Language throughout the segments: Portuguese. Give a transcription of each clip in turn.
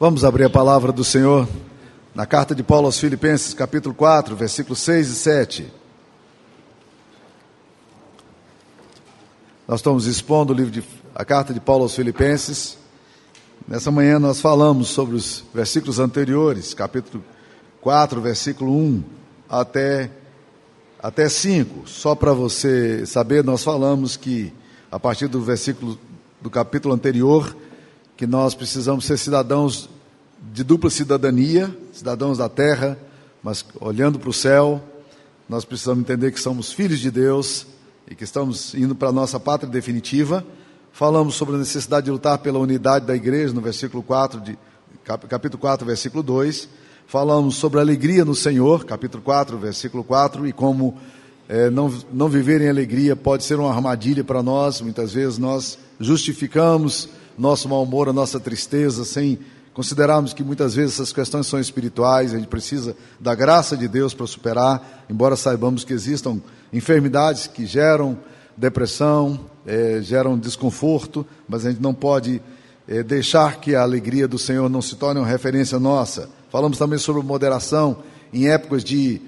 Vamos abrir a palavra do Senhor na carta de Paulo aos Filipenses, capítulo 4, versículos 6 e 7. Nós estamos expondo o livro de, a carta de Paulo aos Filipenses. Nessa manhã nós falamos sobre os versículos anteriores, capítulo 4, versículo 1 até, até 5. Só para você saber, nós falamos que a partir do versículo do capítulo anterior, que nós precisamos ser cidadãos de dupla cidadania, cidadãos da terra, mas olhando para o céu, nós precisamos entender que somos filhos de Deus e que estamos indo para a nossa pátria definitiva. Falamos sobre a necessidade de lutar pela unidade da igreja no versículo 4 de capítulo 4, versículo 2. Falamos sobre a alegria no Senhor, capítulo 4, versículo 4, e como é, não, não viver em alegria pode ser uma armadilha para nós. Muitas vezes nós justificamos nosso mau humor, a nossa tristeza, sem considerarmos que muitas vezes essas questões são espirituais, a gente precisa da graça de Deus para superar, embora saibamos que existam enfermidades que geram depressão, é, geram desconforto, mas a gente não pode é, deixar que a alegria do Senhor não se torne uma referência nossa. Falamos também sobre moderação em épocas de,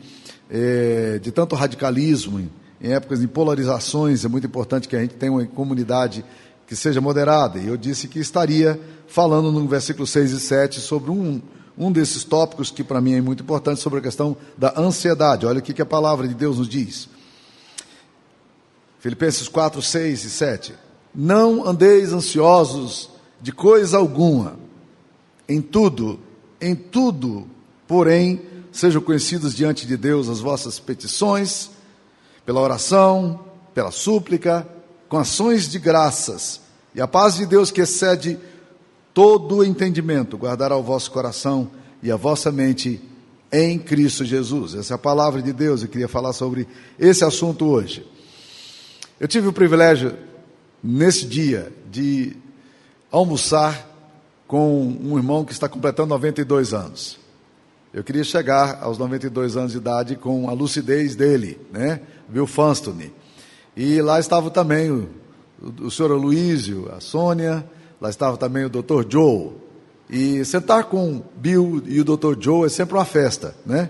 é, de tanto radicalismo, em épocas de polarizações, é muito importante que a gente tenha uma comunidade que seja moderada. E eu disse que estaria falando no versículo 6 e 7 sobre um, um desses tópicos que para mim é muito importante, sobre a questão da ansiedade. Olha o que a palavra de Deus nos diz. Filipenses 4, 6 e 7. Não andeis ansiosos de coisa alguma, em tudo, em tudo, porém, sejam conhecidas diante de Deus as vossas petições, pela oração, pela súplica, com ações de graças, e a paz de Deus que excede todo o entendimento guardará o vosso coração e a vossa mente em Cristo Jesus. Essa é a palavra de Deus, eu queria falar sobre esse assunto hoje. Eu tive o privilégio, nesse dia, de almoçar com um irmão que está completando 92 anos. Eu queria chegar aos 92 anos de idade com a lucidez dele, né? Bill Fanstone. E lá estava também o, o senhor Aloysio, a Sônia, lá estava também o Dr. Joe. E sentar com Bill e o Dr. Joe é sempre uma festa, né?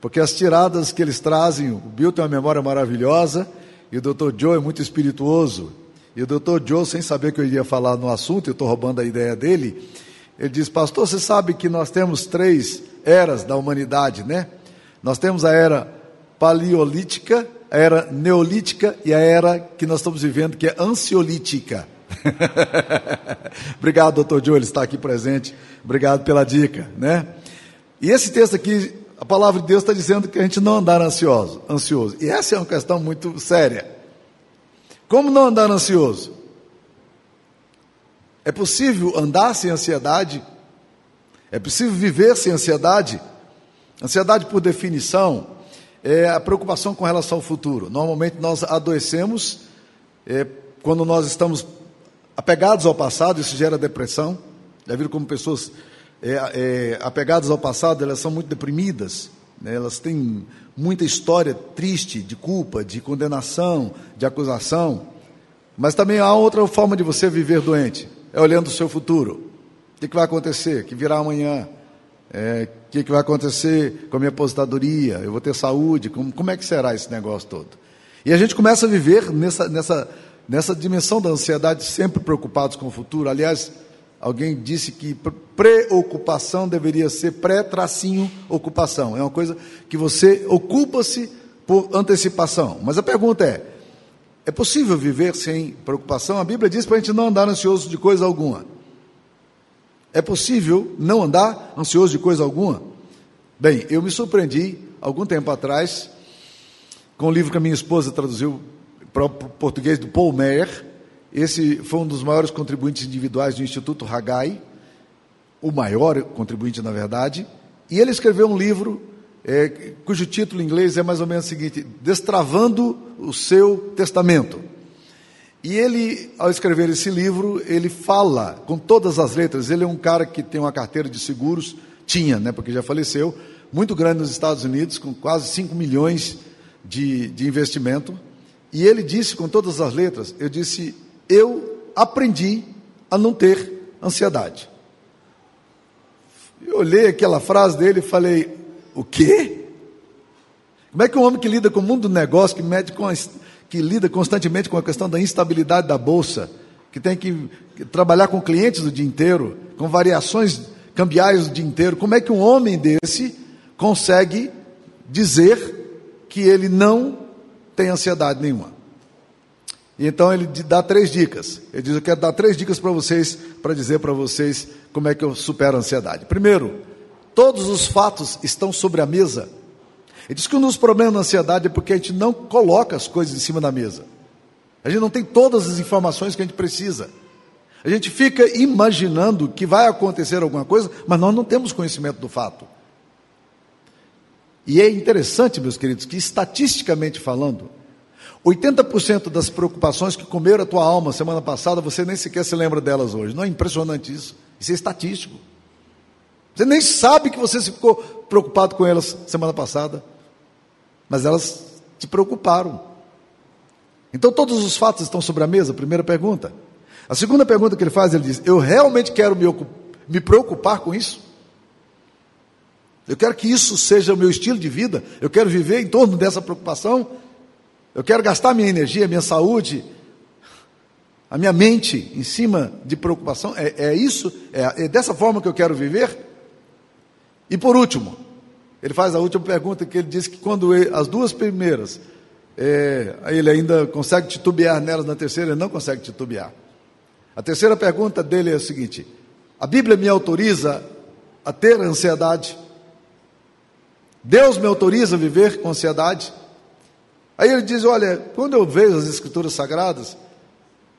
Porque as tiradas que eles trazem, o Bill tem uma memória maravilhosa e o Dr. Joe é muito espirituoso. E o Dr. Joe, sem saber que eu iria falar no assunto, eu estou roubando a ideia dele, ele diz: Pastor, você sabe que nós temos três eras da humanidade, né? Nós temos a era paleolítica, a era neolítica e a era que nós estamos vivendo, que é ansiolítica. Obrigado, doutor ele está aqui presente. Obrigado pela dica, né? E esse texto aqui, a palavra de Deus está dizendo que a gente não andar ansioso, ansioso. E essa é uma questão muito séria. Como não andar ansioso? É possível andar sem ansiedade? É possível viver sem ansiedade? Ansiedade, por definição, é a preocupação com relação ao futuro. Normalmente nós adoecemos é, quando nós estamos apegados ao passado, isso gera depressão. Já viram como pessoas é, é, apegadas ao passado, elas são muito deprimidas, né? elas têm muita história triste de culpa, de condenação, de acusação. Mas também há outra forma de você viver doente, é olhando o seu futuro. O que, vai acontecer? O que virá amanhã? É, o que, que vai acontecer com a minha aposentadoria? Eu vou ter saúde? Como, como é que será esse negócio todo? E a gente começa a viver nessa, nessa, nessa dimensão da ansiedade, sempre preocupados com o futuro. Aliás, alguém disse que preocupação deveria ser pré-tracinho ocupação. É uma coisa que você ocupa-se por antecipação. Mas a pergunta é: é possível viver sem preocupação? A Bíblia diz para a gente não andar ansioso de coisa alguma. É possível não andar ansioso de coisa alguma? Bem, eu me surpreendi algum tempo atrás com um livro que a minha esposa traduziu para o português do Paul Meyer. Esse foi um dos maiores contribuintes individuais do Instituto Hagai, o maior contribuinte, na verdade. E ele escreveu um livro é, cujo título em inglês é mais ou menos o seguinte: Destravando o seu testamento. E ele, ao escrever esse livro, ele fala com todas as letras. Ele é um cara que tem uma carteira de seguros, tinha, né, porque já faleceu, muito grande nos Estados Unidos, com quase 5 milhões de, de investimento. E ele disse com todas as letras: Eu disse, eu aprendi a não ter ansiedade. Eu olhei aquela frase dele e falei: o quê? Como é que um homem que lida com o mundo do negócio, que, mede com a, que lida constantemente com a questão da instabilidade da bolsa, que tem que trabalhar com clientes o dia inteiro, com variações cambiais o dia inteiro, como é que um homem desse consegue dizer que ele não tem ansiedade nenhuma? E então ele dá três dicas. Ele diz: Eu quero dar três dicas para vocês, para dizer para vocês como é que eu supero a ansiedade. Primeiro, todos os fatos estão sobre a mesa. Ele diz que um dos problemas da ansiedade é porque a gente não coloca as coisas em cima da mesa. A gente não tem todas as informações que a gente precisa. A gente fica imaginando que vai acontecer alguma coisa, mas nós não temos conhecimento do fato. E é interessante, meus queridos, que estatisticamente falando, 80% das preocupações que comeram a tua alma semana passada, você nem sequer se lembra delas hoje. Não é impressionante isso? Isso é estatístico. Você nem sabe que você ficou preocupado com elas semana passada mas elas te preocuparam. Então todos os fatos estão sobre a mesa? Primeira pergunta. A segunda pergunta que ele faz, ele diz: Eu realmente quero me, me preocupar com isso? Eu quero que isso seja o meu estilo de vida? Eu quero viver em torno dessa preocupação? Eu quero gastar minha energia, minha saúde, a minha mente em cima de preocupação? É, é isso? É, é dessa forma que eu quero viver? E por último, ele faz a última pergunta que ele diz que quando ele, as duas primeiras, é, ele ainda consegue titubear nelas, na terceira ele não consegue titubear. A terceira pergunta dele é a seguinte: a Bíblia me autoriza a ter ansiedade? Deus me autoriza a viver com ansiedade? Aí ele diz: Olha, quando eu vejo as Escrituras Sagradas,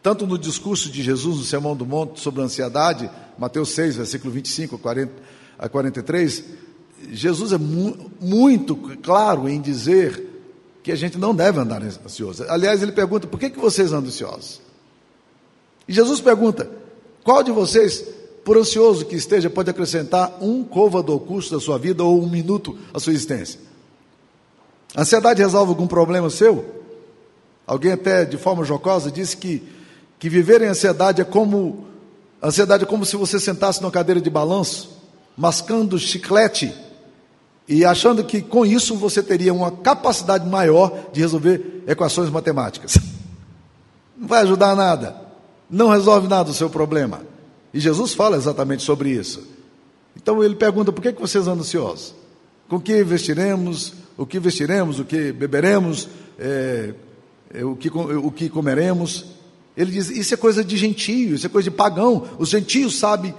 tanto no discurso de Jesus no Sermão do Monte sobre a ansiedade, Mateus 6, versículo 25 a, 40, a 43, Jesus é mu muito claro em dizer que a gente não deve andar ansioso. Aliás, ele pergunta: por que, que vocês andam ansiosos? E Jesus pergunta: qual de vocês, por ansioso que esteja, pode acrescentar um côvado ao custo da sua vida ou um minuto à sua existência? A ansiedade resolve algum problema seu? Alguém até de forma jocosa disse que, que viver em ansiedade é como ansiedade é como se você sentasse numa cadeira de balanço, mascando chiclete e achando que com isso você teria uma capacidade maior de resolver equações matemáticas. Não vai ajudar nada, não resolve nada o seu problema. E Jesus fala exatamente sobre isso. Então ele pergunta: por que, que vocês andam ansiosos? Com que vestiremos? O que vestiremos? O que beberemos? É, é, o, que, o que comeremos? Ele diz: isso é coisa de gentio, isso é coisa de pagão. Os gentios sabem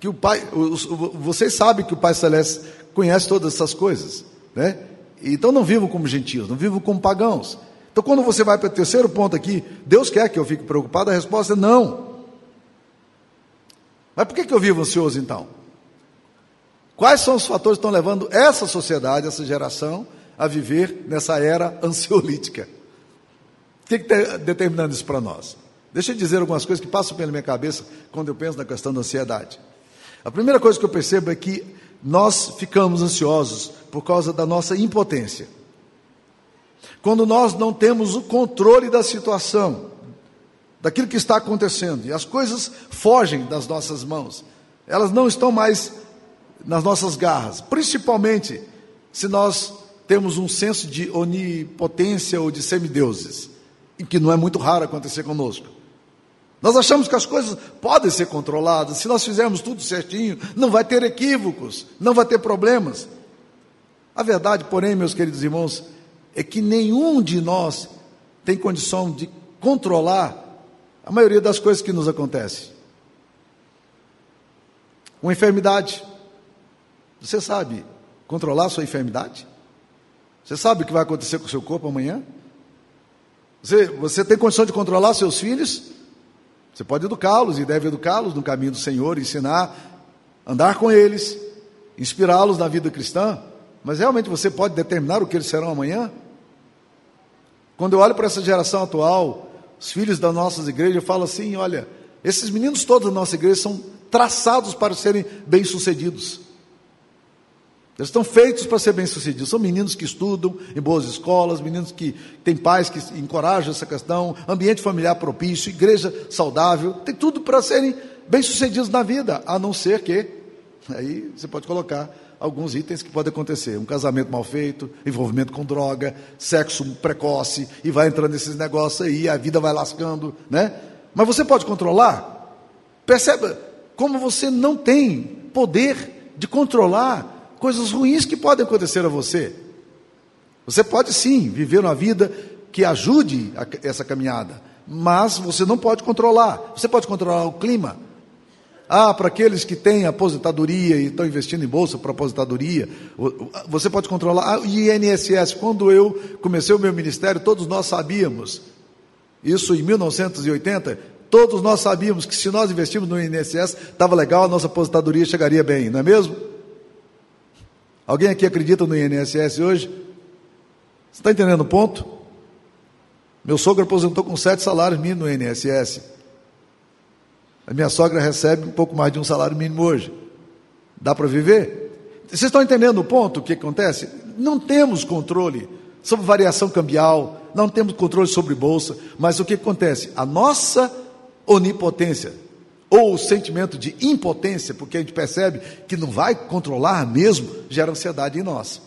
que o Pai, os, vocês sabem que o Pai Celeste conhece todas essas coisas, né? Então não vivam como gentios, não vivam como pagãos. Então quando você vai para o terceiro ponto aqui, Deus quer que eu fique preocupado? A resposta é não. Mas por que, que eu vivo ansioso então? Quais são os fatores que estão levando essa sociedade, essa geração, a viver nessa era ansiolítica? O que está determinando isso para nós? Deixa eu dizer algumas coisas que passam pela minha cabeça quando eu penso na questão da ansiedade. A primeira coisa que eu percebo é que nós ficamos ansiosos por causa da nossa impotência. Quando nós não temos o controle da situação, daquilo que está acontecendo, e as coisas fogem das nossas mãos, elas não estão mais nas nossas garras, principalmente se nós temos um senso de onipotência ou de semideuses, que não é muito raro acontecer conosco. Nós achamos que as coisas podem ser controladas, se nós fizermos tudo certinho, não vai ter equívocos, não vai ter problemas. A verdade, porém, meus queridos irmãos, é que nenhum de nós tem condição de controlar a maioria das coisas que nos acontecem. Uma enfermidade. Você sabe controlar a sua enfermidade? Você sabe o que vai acontecer com o seu corpo amanhã? Você, você tem condição de controlar seus filhos? Você pode educá-los e deve educá-los no caminho do Senhor, ensinar, andar com eles, inspirá-los na vida cristã, mas realmente você pode determinar o que eles serão amanhã? Quando eu olho para essa geração atual, os filhos das nossas igrejas, eu falo assim: olha, esses meninos todos da nossa igreja são traçados para serem bem-sucedidos. Eles estão feitos para ser bem-sucedidos. São meninos que estudam em boas escolas, meninos que têm pais que encorajam essa questão, ambiente familiar propício, igreja saudável, tem tudo para serem bem-sucedidos na vida, a não ser que Aí você pode colocar alguns itens que podem acontecer. Um casamento mal feito, envolvimento com droga, sexo precoce, e vai entrando nesses negócios aí, a vida vai lascando, né? Mas você pode controlar? Perceba como você não tem poder de controlar coisas ruins que podem acontecer a você. Você pode sim viver uma vida que ajude essa caminhada, mas você não pode controlar. Você pode controlar o clima, ah, para aqueles que têm aposentadoria e estão investindo em bolsa para aposentadoria, você pode controlar. Ah, o INSS, quando eu comecei o meu ministério, todos nós sabíamos, isso em 1980, todos nós sabíamos que se nós investimos no INSS, estava legal, a nossa aposentadoria chegaria bem, não é mesmo? Alguém aqui acredita no INSS hoje? Você está entendendo o ponto? Meu sogro aposentou com sete salários mínimos no INSS. A minha sogra recebe um pouco mais de um salário mínimo hoje. Dá para viver? Vocês estão entendendo o ponto? O que acontece? Não temos controle sobre variação cambial, não temos controle sobre bolsa, mas o que acontece? A nossa onipotência, ou o sentimento de impotência, porque a gente percebe que não vai controlar mesmo, gera ansiedade em nós.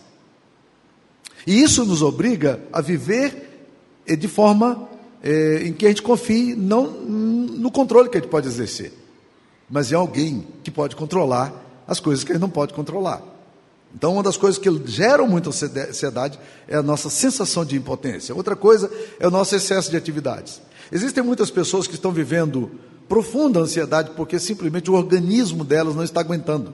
E isso nos obriga a viver eh, de forma é, em que a gente confie não no controle que a gente pode exercer, mas em alguém que pode controlar as coisas que a gente não pode controlar. Então, uma das coisas que geram muita ansiedade é a nossa sensação de impotência. Outra coisa é o nosso excesso de atividades. Existem muitas pessoas que estão vivendo profunda ansiedade porque simplesmente o organismo delas não está aguentando.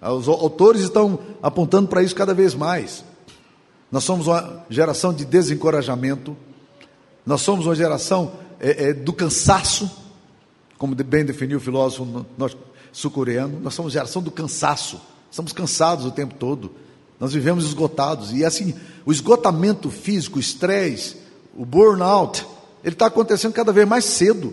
Os autores estão apontando para isso cada vez mais. Nós somos uma geração de desencorajamento, nós somos uma geração é, é, do cansaço, como bem definiu o filósofo sul-coreano, nós somos geração do cansaço, estamos cansados o tempo todo, nós vivemos esgotados, e assim, o esgotamento físico, o estresse, o burnout, ele está acontecendo cada vez mais cedo.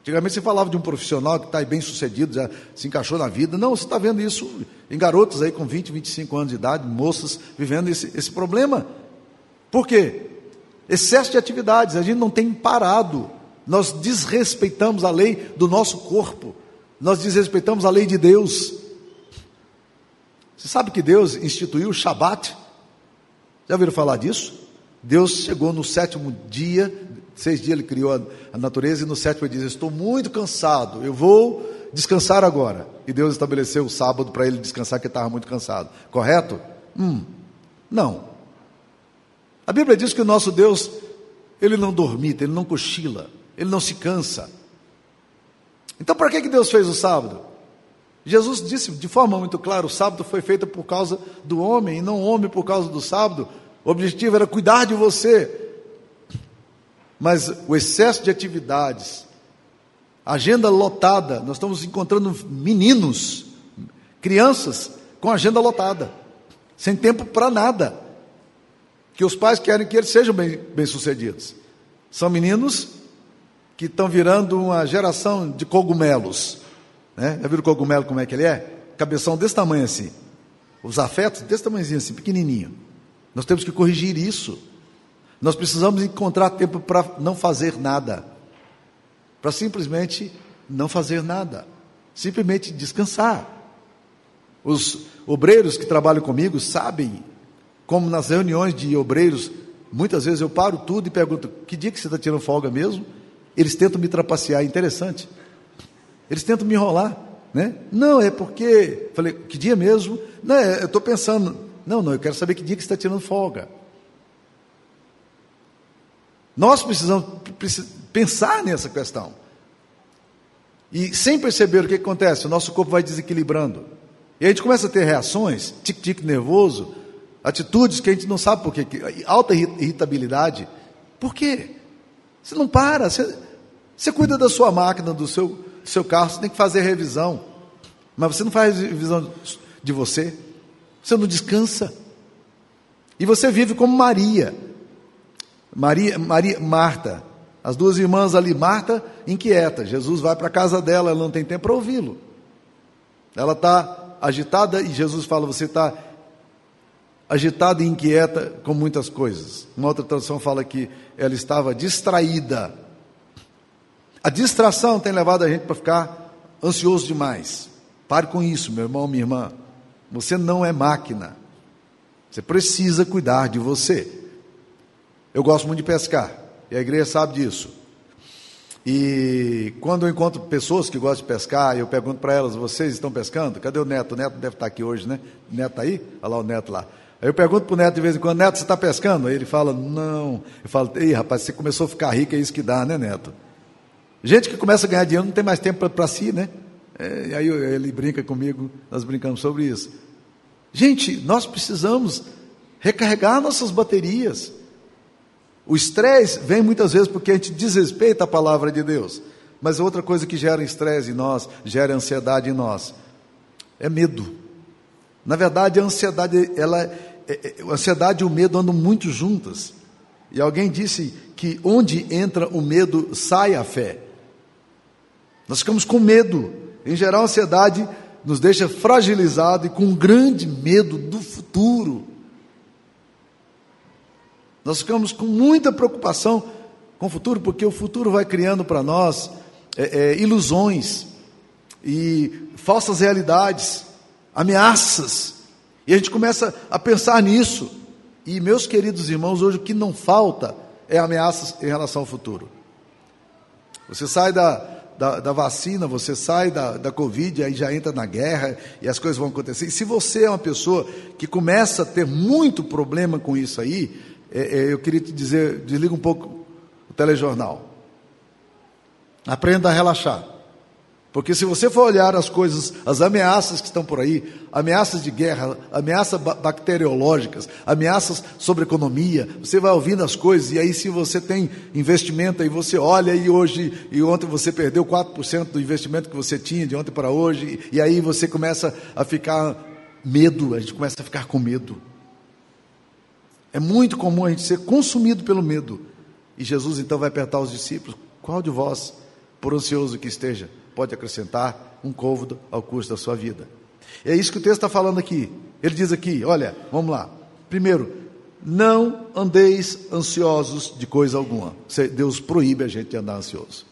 Antigamente você falava de um profissional que está bem sucedido, já se encaixou na vida. Não, você está vendo isso em garotos aí com 20, 25 anos de idade, moças vivendo esse, esse problema. Por quê? Excesso de atividades, a gente não tem parado. Nós desrespeitamos a lei do nosso corpo, nós desrespeitamos a lei de Deus. Você sabe que Deus instituiu o Shabat? Já ouviram falar disso? Deus chegou no sétimo dia Seis dias ele criou a, natureza e no sétimo ele diz: Estou muito cansado, eu vou descansar agora. E Deus estabeleceu o sábado para ele descansar, que estava muito cansado. Correto? Hum, não. A Bíblia diz que o nosso Deus, ele não dormita, ele não cochila, ele não se cansa. Então, para que, que Deus fez o sábado? Jesus disse de forma muito clara: o sábado foi feito por causa do homem, e não o homem por causa do sábado. O objetivo era cuidar de você, mas o excesso de atividades, agenda lotada, nós estamos encontrando meninos, crianças com agenda lotada, sem tempo para nada, que os pais querem que eles sejam bem, bem. São meninos que estão virando uma geração de cogumelos. Né? Já viram o cogumelo como é que ele é? Cabeção desse tamanho assim. Os afetos desse tamanhozinho assim, pequenininho. Nós temos que corrigir isso. Nós precisamos encontrar tempo para não fazer nada, para simplesmente não fazer nada, simplesmente descansar. Os obreiros que trabalham comigo sabem como nas reuniões de obreiros, muitas vezes eu paro tudo e pergunto: que dia que você está tirando folga mesmo? Eles tentam me trapacear, interessante. Eles tentam me enrolar, né? Não, é porque. Falei, que dia mesmo? Não, é, eu estou pensando. Não, não, eu quero saber que dia que você está tirando folga. Nós precisamos pensar nessa questão. E sem perceber o que acontece, o nosso corpo vai desequilibrando. E a gente começa a ter reações, tique-tique nervoso, atitudes que a gente não sabe por quê, alta irritabilidade. Por quê? Você não para, você, você cuida da sua máquina, do seu, do seu carro, você tem que fazer revisão. Mas você não faz revisão de você, você não descansa. E você vive como Maria. Maria, Maria, Marta, as duas irmãs ali, Marta inquieta. Jesus vai para a casa dela, ela não tem tempo para ouvi-lo. Ela está agitada e Jesus fala: Você está agitada e inquieta com muitas coisas. Uma outra tradução fala que ela estava distraída. A distração tem levado a gente para ficar ansioso demais. Pare com isso, meu irmão, minha irmã. Você não é máquina. Você precisa cuidar de você. Eu gosto muito de pescar, e a igreja sabe disso. E quando eu encontro pessoas que gostam de pescar, eu pergunto para elas: vocês estão pescando? Cadê o neto? O neto deve estar aqui hoje, né? O neto está aí? Olha lá o neto lá. Aí eu pergunto para o neto de vez em quando: neto, você está pescando? Aí ele fala: não. Eu falo: ei, rapaz, você começou a ficar rico, é isso que dá, né, neto? Gente que começa a ganhar dinheiro não tem mais tempo para si, né? É, e aí ele brinca comigo, nós brincamos sobre isso. Gente, nós precisamos recarregar nossas baterias. O estresse vem muitas vezes porque a gente desrespeita a palavra de Deus. Mas outra coisa que gera estresse em nós, gera ansiedade em nós, é medo. Na verdade, a ansiedade, ela, é, é, a ansiedade e o medo andam muito juntas. E alguém disse que onde entra o medo, sai a fé. Nós ficamos com medo. Em geral, a ansiedade nos deixa fragilizado e com grande medo do futuro. Nós ficamos com muita preocupação com o futuro, porque o futuro vai criando para nós é, é, ilusões e falsas realidades, ameaças, e a gente começa a pensar nisso. E, meus queridos irmãos, hoje o que não falta é ameaças em relação ao futuro. Você sai da, da, da, vacina, você sai da, da Covid, aí já entra na guerra e as coisas vão acontecer. E se você é uma pessoa que começa a ter muito problema com isso aí, é, é, eu queria te dizer, desliga um pouco o telejornal. Aprenda a relaxar. Porque se você for olhar as coisas, as ameaças que estão por aí, ameaças de guerra, ameaças bacteriológicas, ameaças sobre economia, você vai ouvindo as coisas, e aí se você tem investimento, aí você olha e hoje, e ontem você perdeu 4% do investimento que você tinha de ontem para hoje, e aí você começa a ficar medo, a gente começa a ficar com medo. É muito comum a gente ser consumido pelo medo. E Jesus então vai apertar os discípulos: qual de vós, por ansioso que esteja, pode acrescentar um côvado ao custo da sua vida? É isso que o texto está falando aqui. Ele diz aqui: olha, vamos lá. Primeiro, não andeis ansiosos de coisa alguma. Deus proíbe a gente de andar ansioso.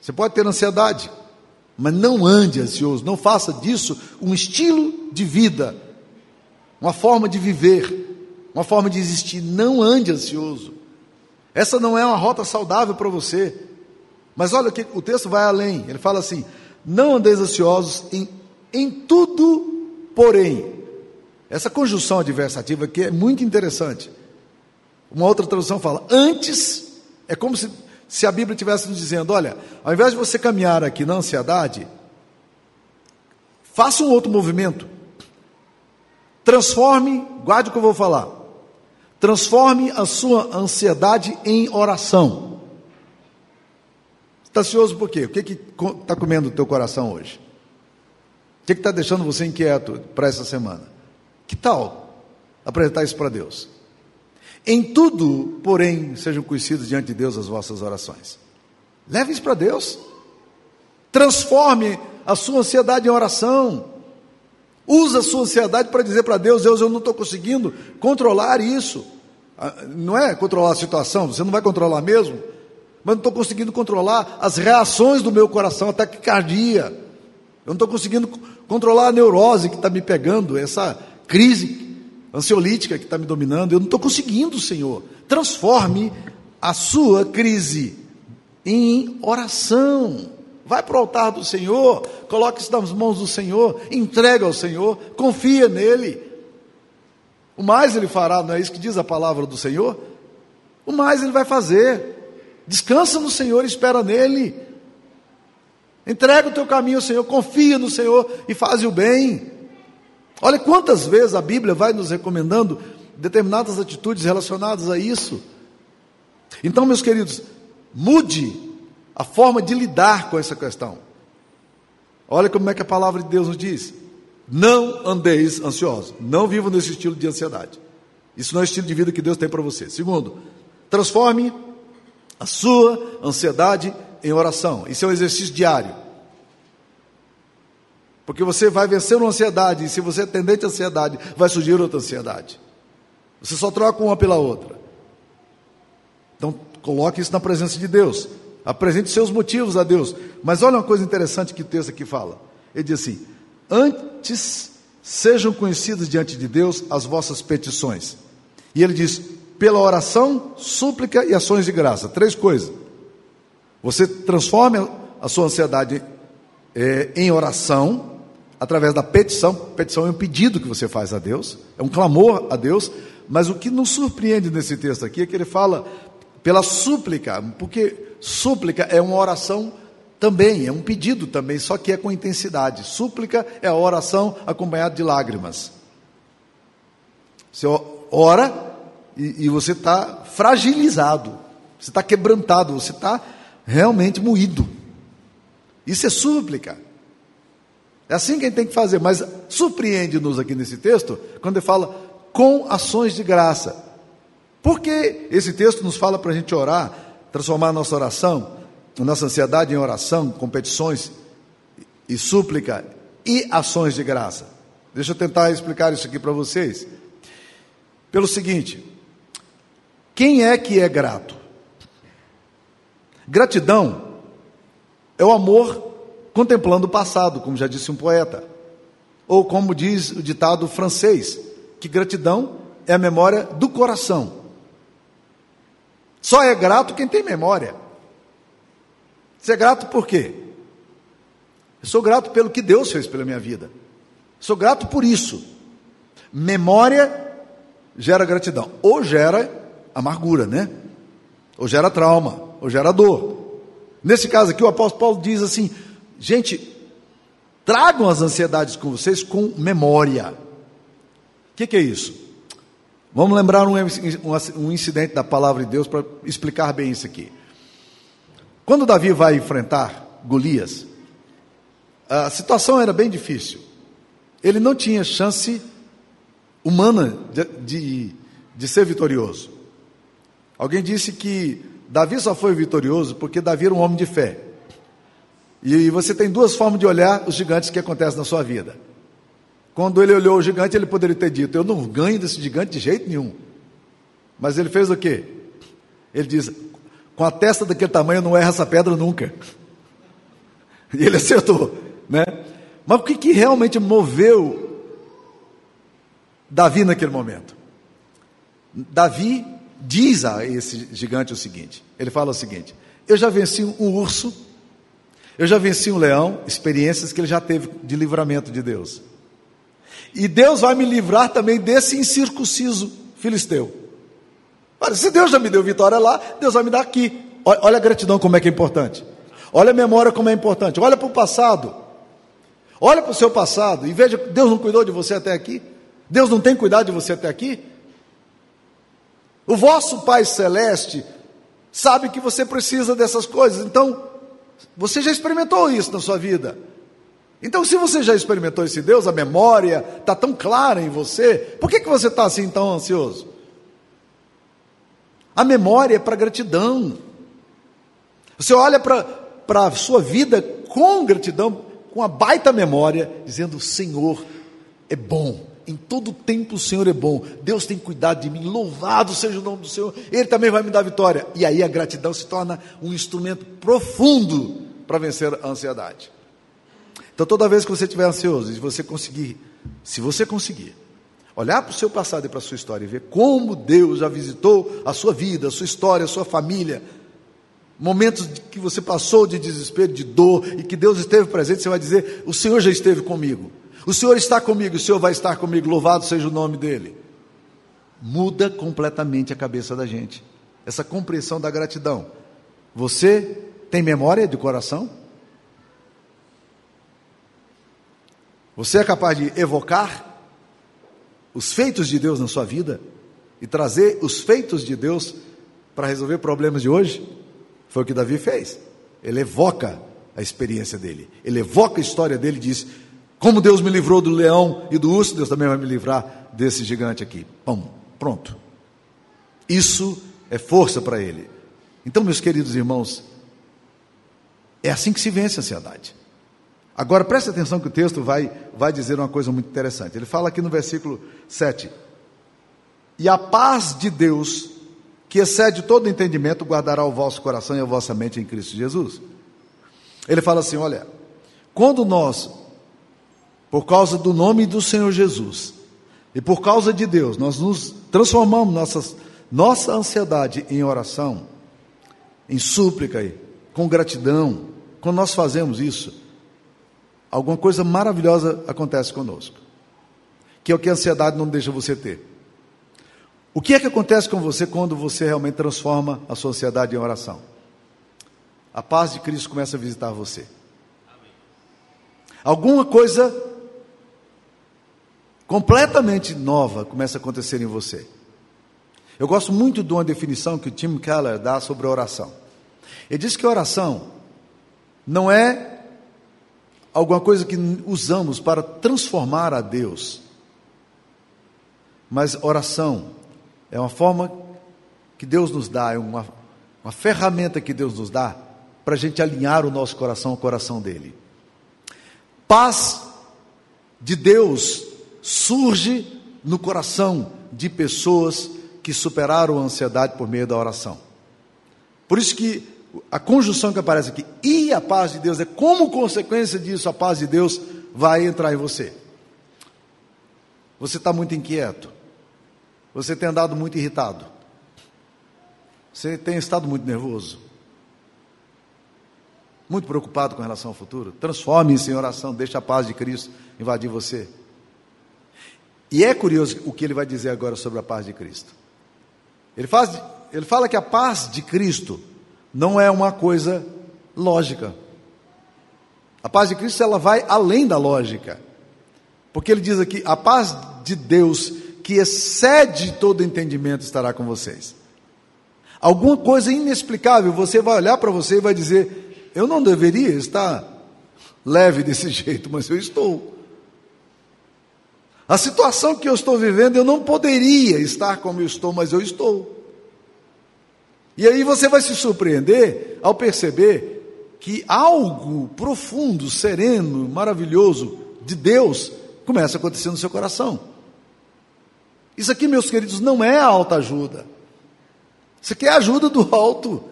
Você pode ter ansiedade, mas não ande ansioso. Não faça disso um estilo de vida uma forma de viver, uma forma de existir. Não ande ansioso. Essa não é uma rota saudável para você. Mas olha que o texto vai além. Ele fala assim: não andeis ansiosos em, em tudo, porém. Essa conjunção adversativa aqui é muito interessante. Uma outra tradução fala: antes, é como se, se a Bíblia estivesse nos dizendo: olha, ao invés de você caminhar aqui na ansiedade, faça um outro movimento. Transforme, guarde o que eu vou falar. Transforme a sua ansiedade em oração. Está ansioso por quê? O que está comendo o teu coração hoje? O que está deixando você inquieto para essa semana? Que tal apresentar isso para Deus? Em tudo, porém, sejam conhecidos diante de Deus as vossas orações. Leve isso para Deus. Transforme a sua ansiedade em oração. Usa a sua ansiedade para dizer para Deus: Deus, eu não estou conseguindo controlar isso. Ah, não é controlar a situação, você não vai controlar mesmo, mas não estou conseguindo controlar as reações do meu coração, a taquicardia. Eu não estou conseguindo controlar a neurose que está me pegando, essa crise ansiolítica que está me dominando. Eu não estou conseguindo, Senhor. Transforme a sua crise em oração. Vai para o altar do Senhor, coloque isso nas mãos do Senhor, entrega ao Senhor, confia nele. O mais ele fará, não é isso que diz a palavra do Senhor? O mais ele vai fazer. Descansa no Senhor, espera nele. Entrega o teu caminho ao Senhor, confia no Senhor e faz o bem. Olha quantas vezes a Bíblia vai nos recomendando determinadas atitudes relacionadas a isso. Então, meus queridos, mude a forma de lidar com essa questão. Olha como é que a palavra de Deus nos diz: não andeis ansiosos, não vivam nesse estilo de ansiedade. Isso não é o estilo de vida que Deus tem para você. Segundo, transforme a sua ansiedade em oração. Isso é um exercício diário. Porque você vai vencer uma ansiedade, e se você é tendente à ansiedade, vai surgir outra ansiedade. Você só troca uma pela outra. Então, coloque isso na presença de Deus. Apresente seus motivos a Deus. Mas olha uma coisa interessante que o texto aqui fala. Ele diz assim: Antes sejam conhecidas diante de Deus as vossas petições. E ele diz: pela oração, súplica e ações de graça. Três coisas. Você transforma a sua ansiedade é, em oração, através da petição. Petição é um pedido que você faz a Deus, é um clamor a Deus. Mas o que nos surpreende nesse texto aqui é que ele fala pela súplica, porque súplica é uma oração também, é um pedido também, só que é com intensidade. Súplica é a oração acompanhada de lágrimas. Você ora e, e você está fragilizado, você está quebrantado, você está realmente moído. Isso é súplica. É assim que a gente tem que fazer, mas surpreende-nos aqui nesse texto, quando ele fala com ações de graça. Porque esse texto nos fala para a gente orar, transformar a nossa oração nossa ansiedade em oração, competições e súplica e ações de graça. Deixa eu tentar explicar isso aqui para vocês. Pelo seguinte: quem é que é grato? Gratidão é o amor contemplando o passado, como já disse um poeta. Ou como diz o ditado francês, que gratidão é a memória do coração. Só é grato quem tem memória. Você é grato por quê? Eu sou grato pelo que Deus fez pela minha vida. Sou grato por isso. Memória gera gratidão. Ou gera amargura, né? Ou gera trauma, ou gera dor. Nesse caso aqui, o apóstolo Paulo diz assim: gente, tragam as ansiedades com vocês com memória. O que, que, é isso? Vamos lembrar um, um, um incidente da palavra de Deus para explicar bem isso aqui. Quando Davi vai enfrentar Golias, a situação era bem difícil. Ele não tinha chance humana de, de, de ser vitorioso. Alguém disse que Davi só foi vitorioso porque Davi era um homem de fé. E você tem duas formas de olhar os gigantes que acontecem na sua vida. Quando ele olhou o gigante, ele poderia ter dito: Eu não ganho desse gigante de jeito nenhum. Mas ele fez o quê? Ele diz: com a testa daquele tamanho, não erra essa pedra nunca. E ele acertou, né? Mas o que, que realmente moveu Davi naquele momento? Davi diz a esse gigante o seguinte: ele fala o seguinte, eu já venci um urso, eu já venci um leão, experiências que ele já teve de livramento de Deus. E Deus vai me livrar também desse incircunciso filisteu. Olha, se Deus já me deu vitória lá, Deus vai me dar aqui. Olha a gratidão como é que é importante. Olha a memória como é importante. Olha para o passado. Olha para o seu passado e veja, Deus não cuidou de você até aqui? Deus não tem cuidado de você até aqui? O vosso Pai Celeste sabe que você precisa dessas coisas, então você já experimentou isso na sua vida. Então, se você já experimentou esse Deus, a memória está tão clara em você, por que, que você está assim tão ansioso? A memória é para gratidão. Você olha para a sua vida com gratidão, com a baita memória, dizendo: Senhor é bom. Em todo tempo o Senhor é bom. Deus tem cuidado de mim. Louvado seja o nome do Senhor. Ele também vai me dar vitória. E aí a gratidão se torna um instrumento profundo para vencer a ansiedade. Então toda vez que você estiver ansioso, e você conseguir, se você conseguir, olhar para o seu passado e para a sua história e ver como Deus já visitou a sua vida, a sua história, a sua família, momentos que você passou de desespero, de dor e que Deus esteve presente, você vai dizer: O Senhor já esteve comigo, o Senhor está comigo, o Senhor vai estar comigo, louvado seja o nome dEle. Muda completamente a cabeça da gente, essa compreensão da gratidão. Você tem memória de coração? Você é capaz de evocar os feitos de Deus na sua vida e trazer os feitos de Deus para resolver problemas de hoje? Foi o que Davi fez. Ele evoca a experiência dele, ele evoca a história dele e diz: Como Deus me livrou do leão e do urso, Deus também vai me livrar desse gigante aqui. Pum, pronto. Isso é força para ele. Então, meus queridos irmãos, é assim que se vence a ansiedade. Agora preste atenção que o texto vai, vai dizer uma coisa muito interessante. Ele fala aqui no versículo 7: E a paz de Deus, que excede todo entendimento, guardará o vosso coração e a vossa mente em Cristo Jesus. Ele fala assim: olha, quando nós, por causa do nome do Senhor Jesus e por causa de Deus, nós nos transformamos nossas, nossa ansiedade em oração, em súplica, com gratidão, quando nós fazemos isso, alguma coisa maravilhosa acontece conosco, que é o que a ansiedade não deixa você ter. O que é que acontece com você quando você realmente transforma a sua ansiedade em oração? A paz de Cristo começa a visitar você. Alguma coisa completamente nova começa a acontecer em você. Eu gosto muito de uma definição que o Tim Keller dá sobre a oração. Ele diz que a oração não é alguma coisa que usamos para transformar a Deus, mas oração é uma forma que Deus nos dá, é uma, uma ferramenta que Deus nos dá para a gente alinhar o nosso coração ao coração dele. Paz de Deus surge no coração de pessoas que superaram a ansiedade por meio da oração. Por isso que a conjunção que aparece aqui, e a paz de Deus, é como consequência disso, a paz de Deus vai entrar em você. Você está muito inquieto. Você tem andado muito irritado. Você tem estado muito nervoso. Muito preocupado com relação ao futuro. Transforme-se em oração, deixe a paz de Cristo invadir você. E é curioso o que ele vai dizer agora sobre a paz de Cristo. Ele, faz, ele fala que a paz de Cristo não é uma coisa lógica. A paz de Cristo ela vai além da lógica. Porque ele diz aqui: a paz de Deus que excede todo entendimento estará com vocês. Alguma coisa inexplicável, você vai olhar para você e vai dizer: Eu não deveria estar leve desse jeito, mas eu estou. A situação que eu estou vivendo, eu não poderia estar como eu estou, mas eu estou. E aí você vai se surpreender ao perceber que algo profundo, sereno, maravilhoso de Deus começa a acontecer no seu coração. Isso aqui, meus queridos, não é alta ajuda. Isso aqui é a ajuda do alto.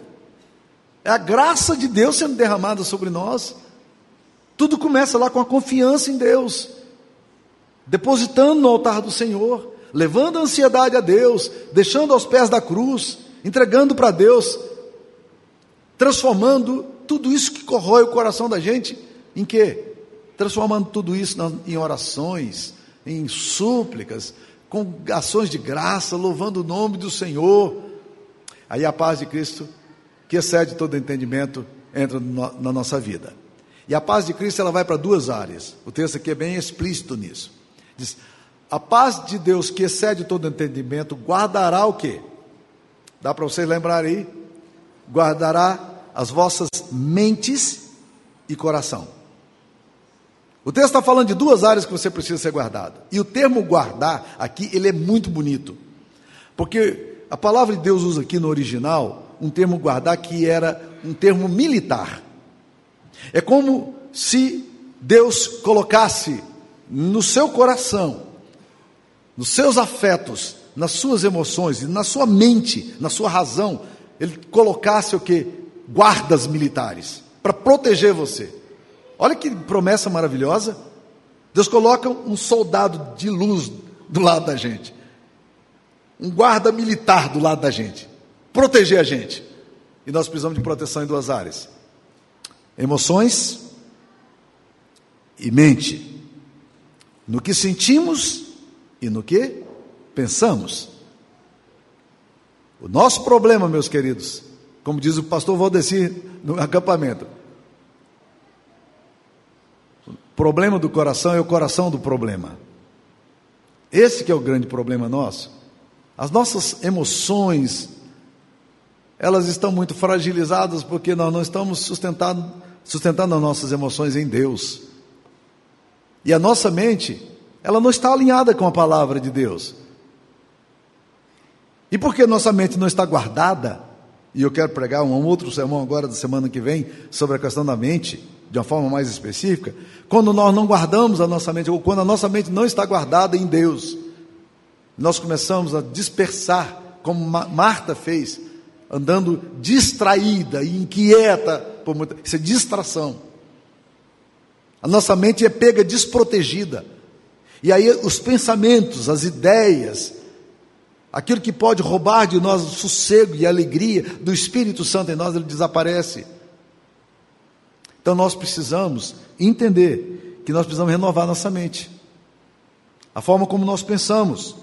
É a graça de Deus sendo derramada sobre nós. Tudo começa lá com a confiança em Deus, depositando no altar do Senhor, levando a ansiedade a Deus, deixando aos pés da cruz, entregando para Deus, transformando tudo isso que corrói o coração da gente em quê? Transformando tudo isso em orações, em súplicas, com ações de graça, louvando o nome do Senhor. Aí a paz de Cristo, que excede todo entendimento, entra na nossa vida. E a paz de Cristo ela vai para duas áreas. O texto aqui é bem explícito nisso. Diz: a paz de Deus que excede todo entendimento guardará o quê? Dá para vocês lembrarem aí? Guardará as vossas mentes e coração. O texto está falando de duas áreas que você precisa ser guardado. E o termo guardar aqui, ele é muito bonito. Porque a palavra de Deus usa aqui no original um termo guardar que era um termo militar. É como se Deus colocasse no seu coração, nos seus afetos, nas suas emoções, na sua mente, na sua razão, ele colocasse o que? Guardas militares para proteger você. Olha que promessa maravilhosa. Deus coloca um soldado de luz do lado da gente, um guarda militar do lado da gente, proteger a gente. E nós precisamos de proteção em duas áreas: emoções e mente. No que sentimos e no que pensamos. O nosso problema, meus queridos, como diz o pastor Valdeci no acampamento, problema do coração é o coração do problema. Esse que é o grande problema nosso. As nossas emoções, elas estão muito fragilizadas porque nós não estamos sustentando, sustentando as nossas emoções em Deus. E a nossa mente, ela não está alinhada com a palavra de Deus. E porque nossa mente não está guardada, e eu quero pregar um outro sermão agora da semana que vem sobre a questão da mente, de uma forma mais específica, quando nós não guardamos a nossa mente, ou quando a nossa mente não está guardada em Deus, nós começamos a dispersar como Marta fez, andando distraída e inquieta por muita. Isso é distração. A nossa mente é pega desprotegida. E aí os pensamentos, as ideias, aquilo que pode roubar de nós o sossego e a alegria do Espírito Santo em nós, ele desaparece. Então nós precisamos entender que nós precisamos renovar nossa mente, a forma como nós pensamos.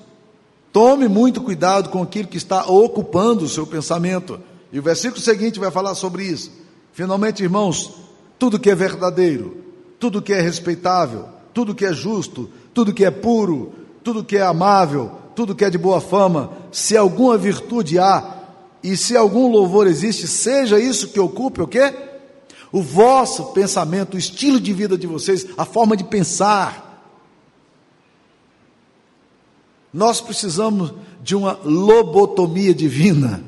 Tome muito cuidado com aquilo que está ocupando o seu pensamento. E o versículo seguinte vai falar sobre isso. Finalmente, irmãos, tudo que é verdadeiro, tudo que é respeitável, tudo que é justo, tudo que é puro, tudo que é amável, tudo que é de boa fama, se alguma virtude há e se algum louvor existe, seja isso que ocupe o quê? O vosso pensamento, o estilo de vida de vocês, a forma de pensar. Nós precisamos de uma lobotomia divina.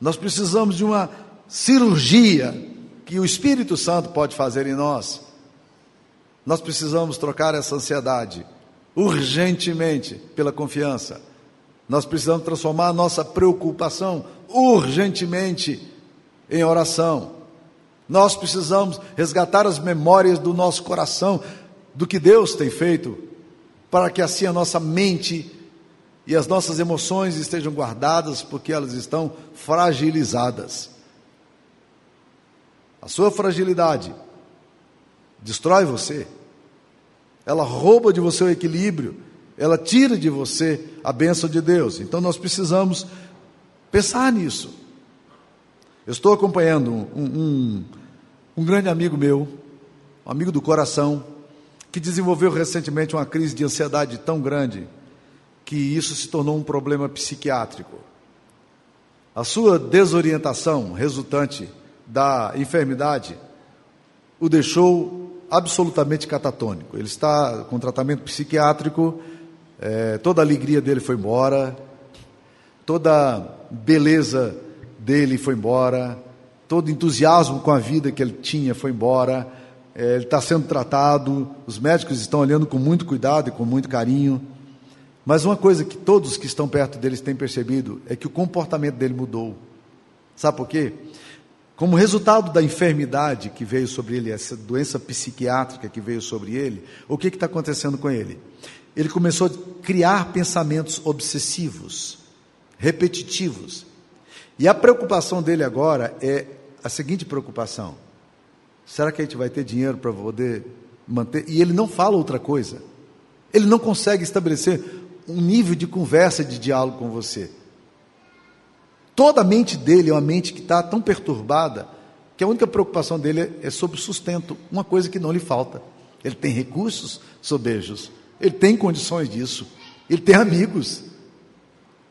Nós precisamos de uma cirurgia que o Espírito Santo pode fazer em nós. Nós precisamos trocar essa ansiedade urgentemente pela confiança. Nós precisamos transformar a nossa preocupação urgentemente em oração. Nós precisamos resgatar as memórias do nosso coração do que Deus tem feito, para que assim a nossa mente e as nossas emoções estejam guardadas, porque elas estão fragilizadas. A sua fragilidade destrói você, ela rouba de você o equilíbrio, ela tira de você a bênção de Deus. Então nós precisamos pensar nisso. Eu estou acompanhando um, um, um grande amigo meu, um amigo do coração, que desenvolveu recentemente uma crise de ansiedade tão grande que isso se tornou um problema psiquiátrico. A sua desorientação resultante da enfermidade o deixou absolutamente catatônico. Ele está com tratamento psiquiátrico, é, toda a alegria dele foi embora, toda a beleza dele foi embora, todo entusiasmo com a vida que ele tinha foi embora. É, ele está sendo tratado, os médicos estão olhando com muito cuidado e com muito carinho. Mas uma coisa que todos que estão perto deles têm percebido é que o comportamento dele mudou. Sabe por quê? Como resultado da enfermidade que veio sobre ele, essa doença psiquiátrica que veio sobre ele, o que está acontecendo com ele? Ele começou a criar pensamentos obsessivos, repetitivos. E a preocupação dele agora é a seguinte preocupação: será que a gente vai ter dinheiro para poder manter? E ele não fala outra coisa. Ele não consegue estabelecer um nível de conversa, de diálogo com você. Toda a mente dele é uma mente que está tão perturbada que a única preocupação dele é sobre sustento, uma coisa que não lhe falta. Ele tem recursos sobejos, ele tem condições disso, ele tem amigos,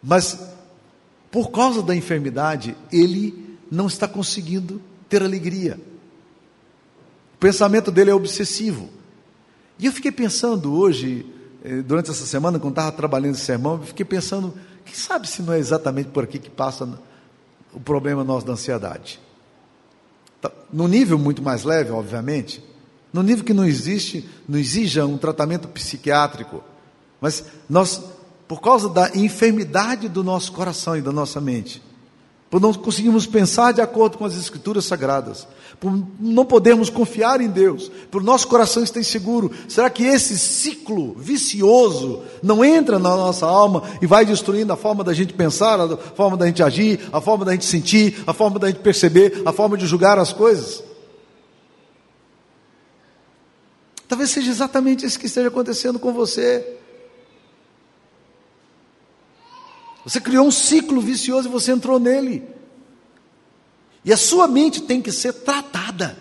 mas por causa da enfermidade, ele não está conseguindo ter alegria. O pensamento dele é obsessivo. E eu fiquei pensando hoje, eh, durante essa semana, quando estava trabalhando esse sermão, eu fiquei pensando quem sabe se não é exatamente por aqui que passa o problema nosso da ansiedade? Tá, no nível muito mais leve, obviamente, no nível que não existe, não exija um tratamento psiquiátrico, mas nós, por causa da enfermidade do nosso coração e da nossa mente, por não conseguirmos pensar de acordo com as Escrituras Sagradas, por não podermos confiar em Deus, por nosso coração estar inseguro. Será que esse ciclo vicioso não entra na nossa alma e vai destruindo a forma da gente pensar, a forma da gente agir, a forma da gente sentir, a forma da gente perceber, a forma de julgar as coisas? Talvez seja exatamente isso que esteja acontecendo com você. Você criou um ciclo vicioso e você entrou nele. E a sua mente tem que ser tratada.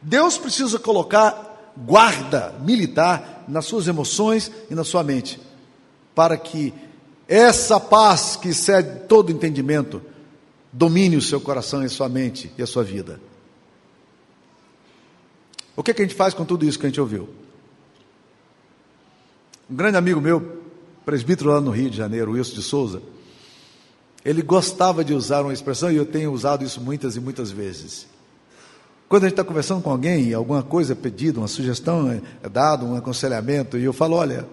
Deus precisa colocar guarda militar nas suas emoções e na sua mente, para que essa paz que excede todo entendimento domine o seu coração e a sua mente e a sua vida. O que, é que a gente faz com tudo isso que a gente ouviu? Um grande amigo meu, presbítero lá no Rio de Janeiro, Wilson de Souza, ele gostava de usar uma expressão, e eu tenho usado isso muitas e muitas vezes. Quando a gente está conversando com alguém, alguma coisa é pedido, uma sugestão é, é dada, um aconselhamento, e eu falo: olha,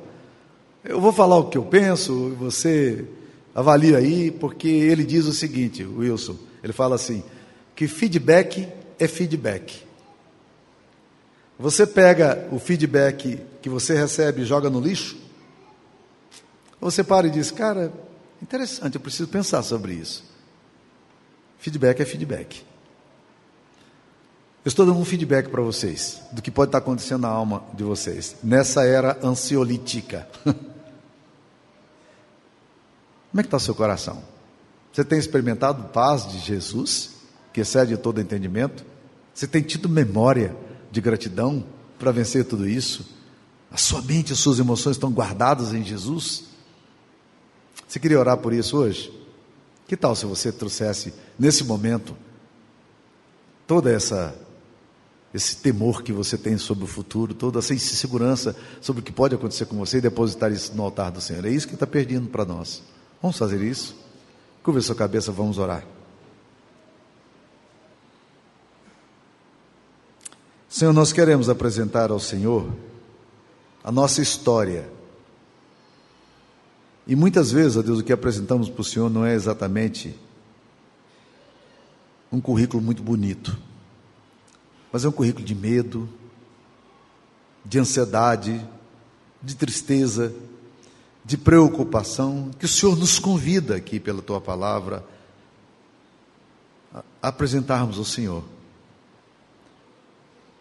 Eu vou falar o que eu penso, você avalia aí, porque ele diz o seguinte, Wilson, ele fala assim, que feedback é feedback. Você pega o feedback que você recebe e joga no lixo, você para e diz, cara, interessante, eu preciso pensar sobre isso. Feedback é feedback. Eu estou dando um feedback para vocês do que pode estar acontecendo na alma de vocês nessa era ansiolítica. Como é que está o seu coração? Você tem experimentado paz de Jesus, que excede todo entendimento? Você tem tido memória de gratidão para vencer tudo isso? A sua mente e as suas emoções estão guardadas em Jesus? Você queria orar por isso hoje? Que tal se você trouxesse nesse momento toda essa esse temor que você tem sobre o futuro, toda essa insegurança sobre o que pode acontecer com você e depositar isso no altar do Senhor. É isso que está perdendo para nós. Vamos fazer isso? Curva sua cabeça, vamos orar. Senhor, nós queremos apresentar ao Senhor a nossa história. E muitas vezes, ó Deus, o que apresentamos para o Senhor não é exatamente um currículo muito bonito, mas é um currículo de medo, de ansiedade, de tristeza, de preocupação, que o Senhor nos convida aqui pela tua palavra a apresentarmos ao Senhor.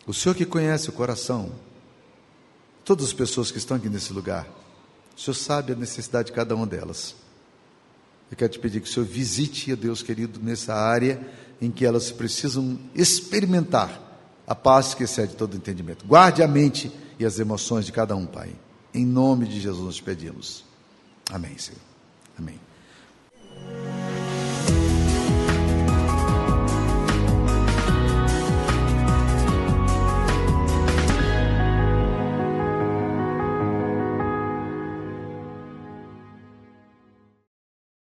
O Senhor que conhece o coração, todas as pessoas que estão aqui nesse lugar, Senhor sabe a necessidade de cada uma delas. Eu quero te pedir que o Senhor visite, a Deus querido, nessa área em que elas precisam experimentar a paz que excede todo entendimento. Guarde a mente e as emoções de cada um, Pai. Em nome de Jesus nós pedimos. Amém, Senhor. Amém.